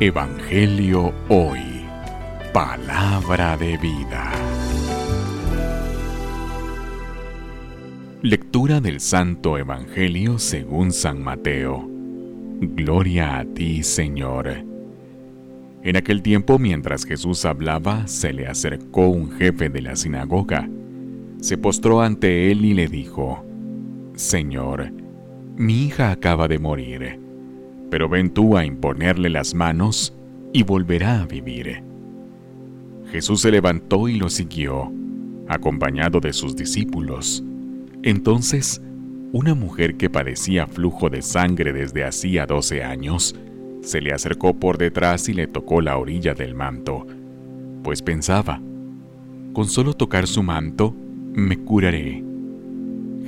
Evangelio Hoy. Palabra de vida. Lectura del Santo Evangelio según San Mateo. Gloria a ti, Señor. En aquel tiempo, mientras Jesús hablaba, se le acercó un jefe de la sinagoga. Se postró ante él y le dijo, Señor, mi hija acaba de morir pero ven tú a imponerle las manos y volverá a vivir. Jesús se levantó y lo siguió, acompañado de sus discípulos. Entonces, una mujer que padecía flujo de sangre desde hacía doce años, se le acercó por detrás y le tocó la orilla del manto, pues pensaba, con solo tocar su manto, me curaré.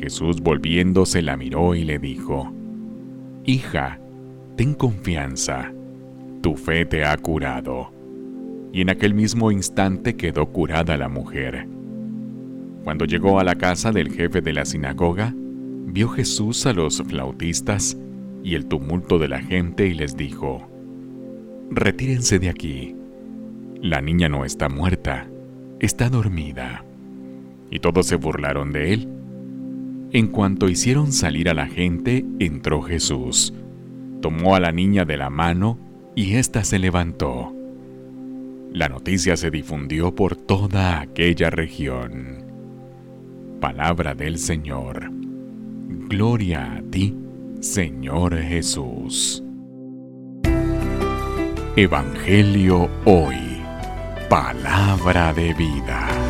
Jesús volviéndose la miró y le dijo, Hija, ten confianza, tu fe te ha curado. Y en aquel mismo instante quedó curada la mujer. Cuando llegó a la casa del jefe de la sinagoga, vio Jesús a los flautistas y el tumulto de la gente y les dijo, Retírense de aquí. La niña no está muerta, está dormida. Y todos se burlaron de él. En cuanto hicieron salir a la gente, entró Jesús tomó a la niña de la mano y ésta se levantó. La noticia se difundió por toda aquella región. Palabra del Señor. Gloria a ti, Señor Jesús. Evangelio hoy. Palabra de vida.